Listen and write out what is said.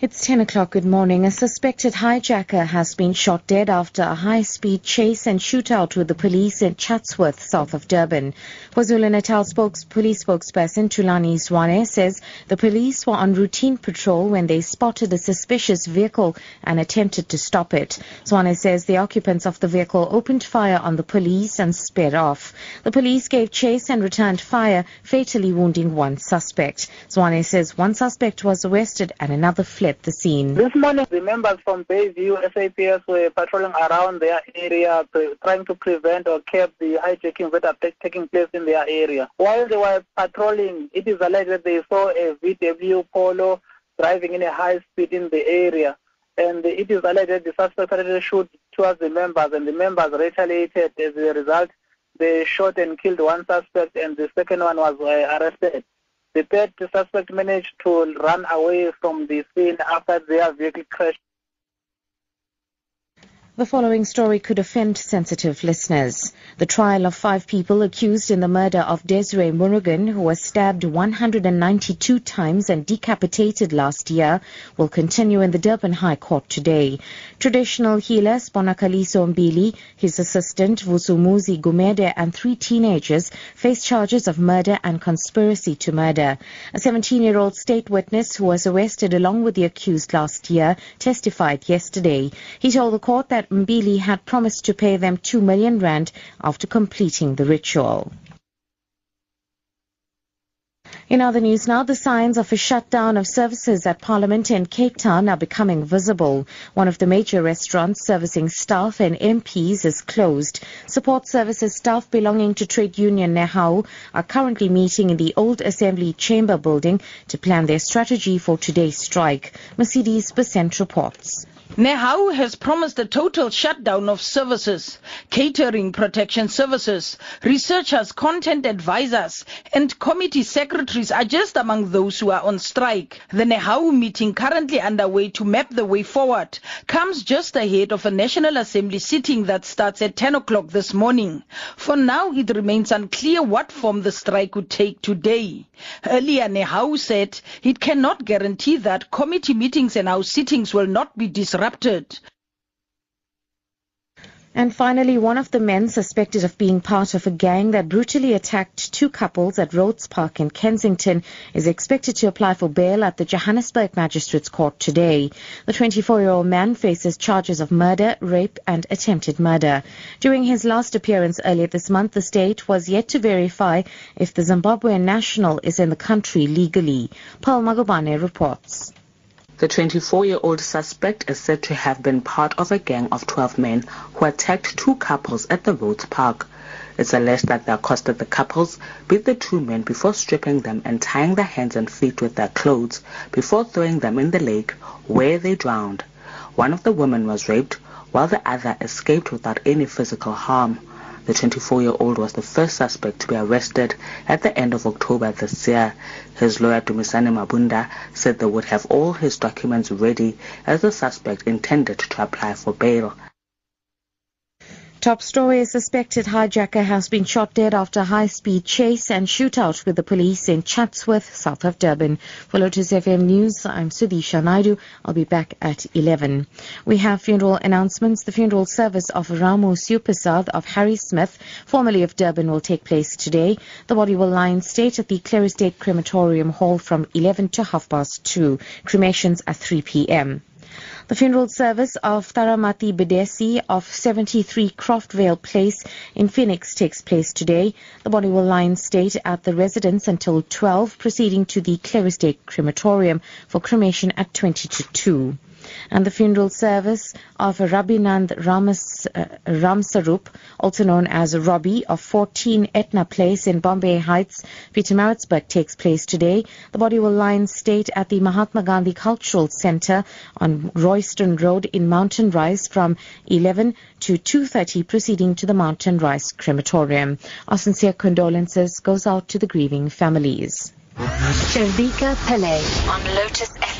It's 10 o'clock. Good morning. A suspected hijacker has been shot dead after a high-speed chase and shootout with the police in Chatsworth, south of Durban. KwaZulu-Natal spokes, police spokesperson Thulani Zwane says the police were on routine patrol when they spotted the suspicious vehicle and attempted to stop it. Zwane says the occupants of the vehicle opened fire on the police and sped off. The police gave chase and returned fire, fatally wounding one suspect. Zwane says one suspect was arrested and another fled at the scene. This morning, the members from Bayview SAPS were patrolling around their area, trying to prevent or curb the hijacking that are taking place in their area. While they were patrolling, it is alleged that they saw a VW Polo driving in a high speed in the area. And it is alleged that the suspect started shoot towards the members, and the members retaliated. As a result, they shot and killed one suspect, and the second one was uh, arrested. The third suspect managed to run away from the scene after their vehicle crashed. The following story could offend sensitive listeners. The trial of five people accused in the murder of Desiree Murugan, who was stabbed 192 times and decapitated last year, will continue in the Durban High Court today. Traditional healer Sponakaliso Mbili, his assistant Vusumuzi Gumede, and three teenagers face charges of murder and conspiracy to murder. A 17-year-old state witness who was arrested along with the accused last year testified yesterday. He told the court that Mbili had promised to pay them 2 million rand after completing the ritual. In other news now, the signs of a shutdown of services at Parliament in Cape Town are becoming visible. One of the major restaurants servicing staff and MPs is closed. Support services staff belonging to trade union Nehawu are currently meeting in the old Assembly Chamber building to plan their strategy for today's strike. Mercedes Besent reports. Nehawu has promised a total shutdown of services, catering protection services, researchers, content advisors, and committee secretaries are just among those who are on strike. The Nehawu meeting currently underway to map the way forward comes just ahead of a National Assembly sitting that starts at 10 o'clock this morning. For now, it remains unclear what form the strike would take today. Earlier, Nehawu said it cannot guarantee that committee meetings and our sittings will not be disrupted disrupted. And finally, one of the men suspected of being part of a gang that brutally attacked two couples at Rhodes Park in Kensington is expected to apply for bail at the Johannesburg Magistrates Court today. The 24-year-old man faces charges of murder, rape and attempted murder. During his last appearance earlier this month, the state was yet to verify if the Zimbabwean national is in the country legally. Paul Magobane reports. The 24-year-old suspect is said to have been part of a gang of 12 men who attacked two couples at the Rhodes Park. It's alleged that they accosted the couples, beat the two men before stripping them and tying their hands and feet with their clothes before throwing them in the lake where they drowned. One of the women was raped while the other escaped without any physical harm. The 24-year-old was the first suspect to be arrested at the end of October this year. His lawyer Dumisani Mabunda said they would have all his documents ready as the suspect intended to apply for bail. Top story, a suspected hijacker has been shot dead after a high-speed chase and shootout with the police in Chatsworth, south of Durban. For Lotus FM News, I'm Sudisha Naidu. I'll be back at 11. We have funeral announcements. The funeral service of Ramu Supasad of Harry Smith, formerly of Durban, will take place today. The body will lie in state at the Clare Estate Crematorium Hall from 11 to half past 2. Cremations at 3 p.m. The funeral service of Taramati Bedesi of 73 Croftvale Place in Phoenix takes place today. The body will lie in state at the residence until 12, proceeding to the Clare Crematorium for cremation at 20 to 2 and the funeral service of Rabinand Ramas, uh, Ramsarup, also known as Robbie, of 14 Etna Place in Bombay Heights, Pietermaritzburg, takes place today. The body will lie in state at the Mahatma Gandhi Cultural Center on Royston Road in Mountain Rise from 11 to 2.30, proceeding to the Mountain Rise Crematorium. Our sincere condolences goes out to the grieving families. Shavika Pillay on Lotus FM.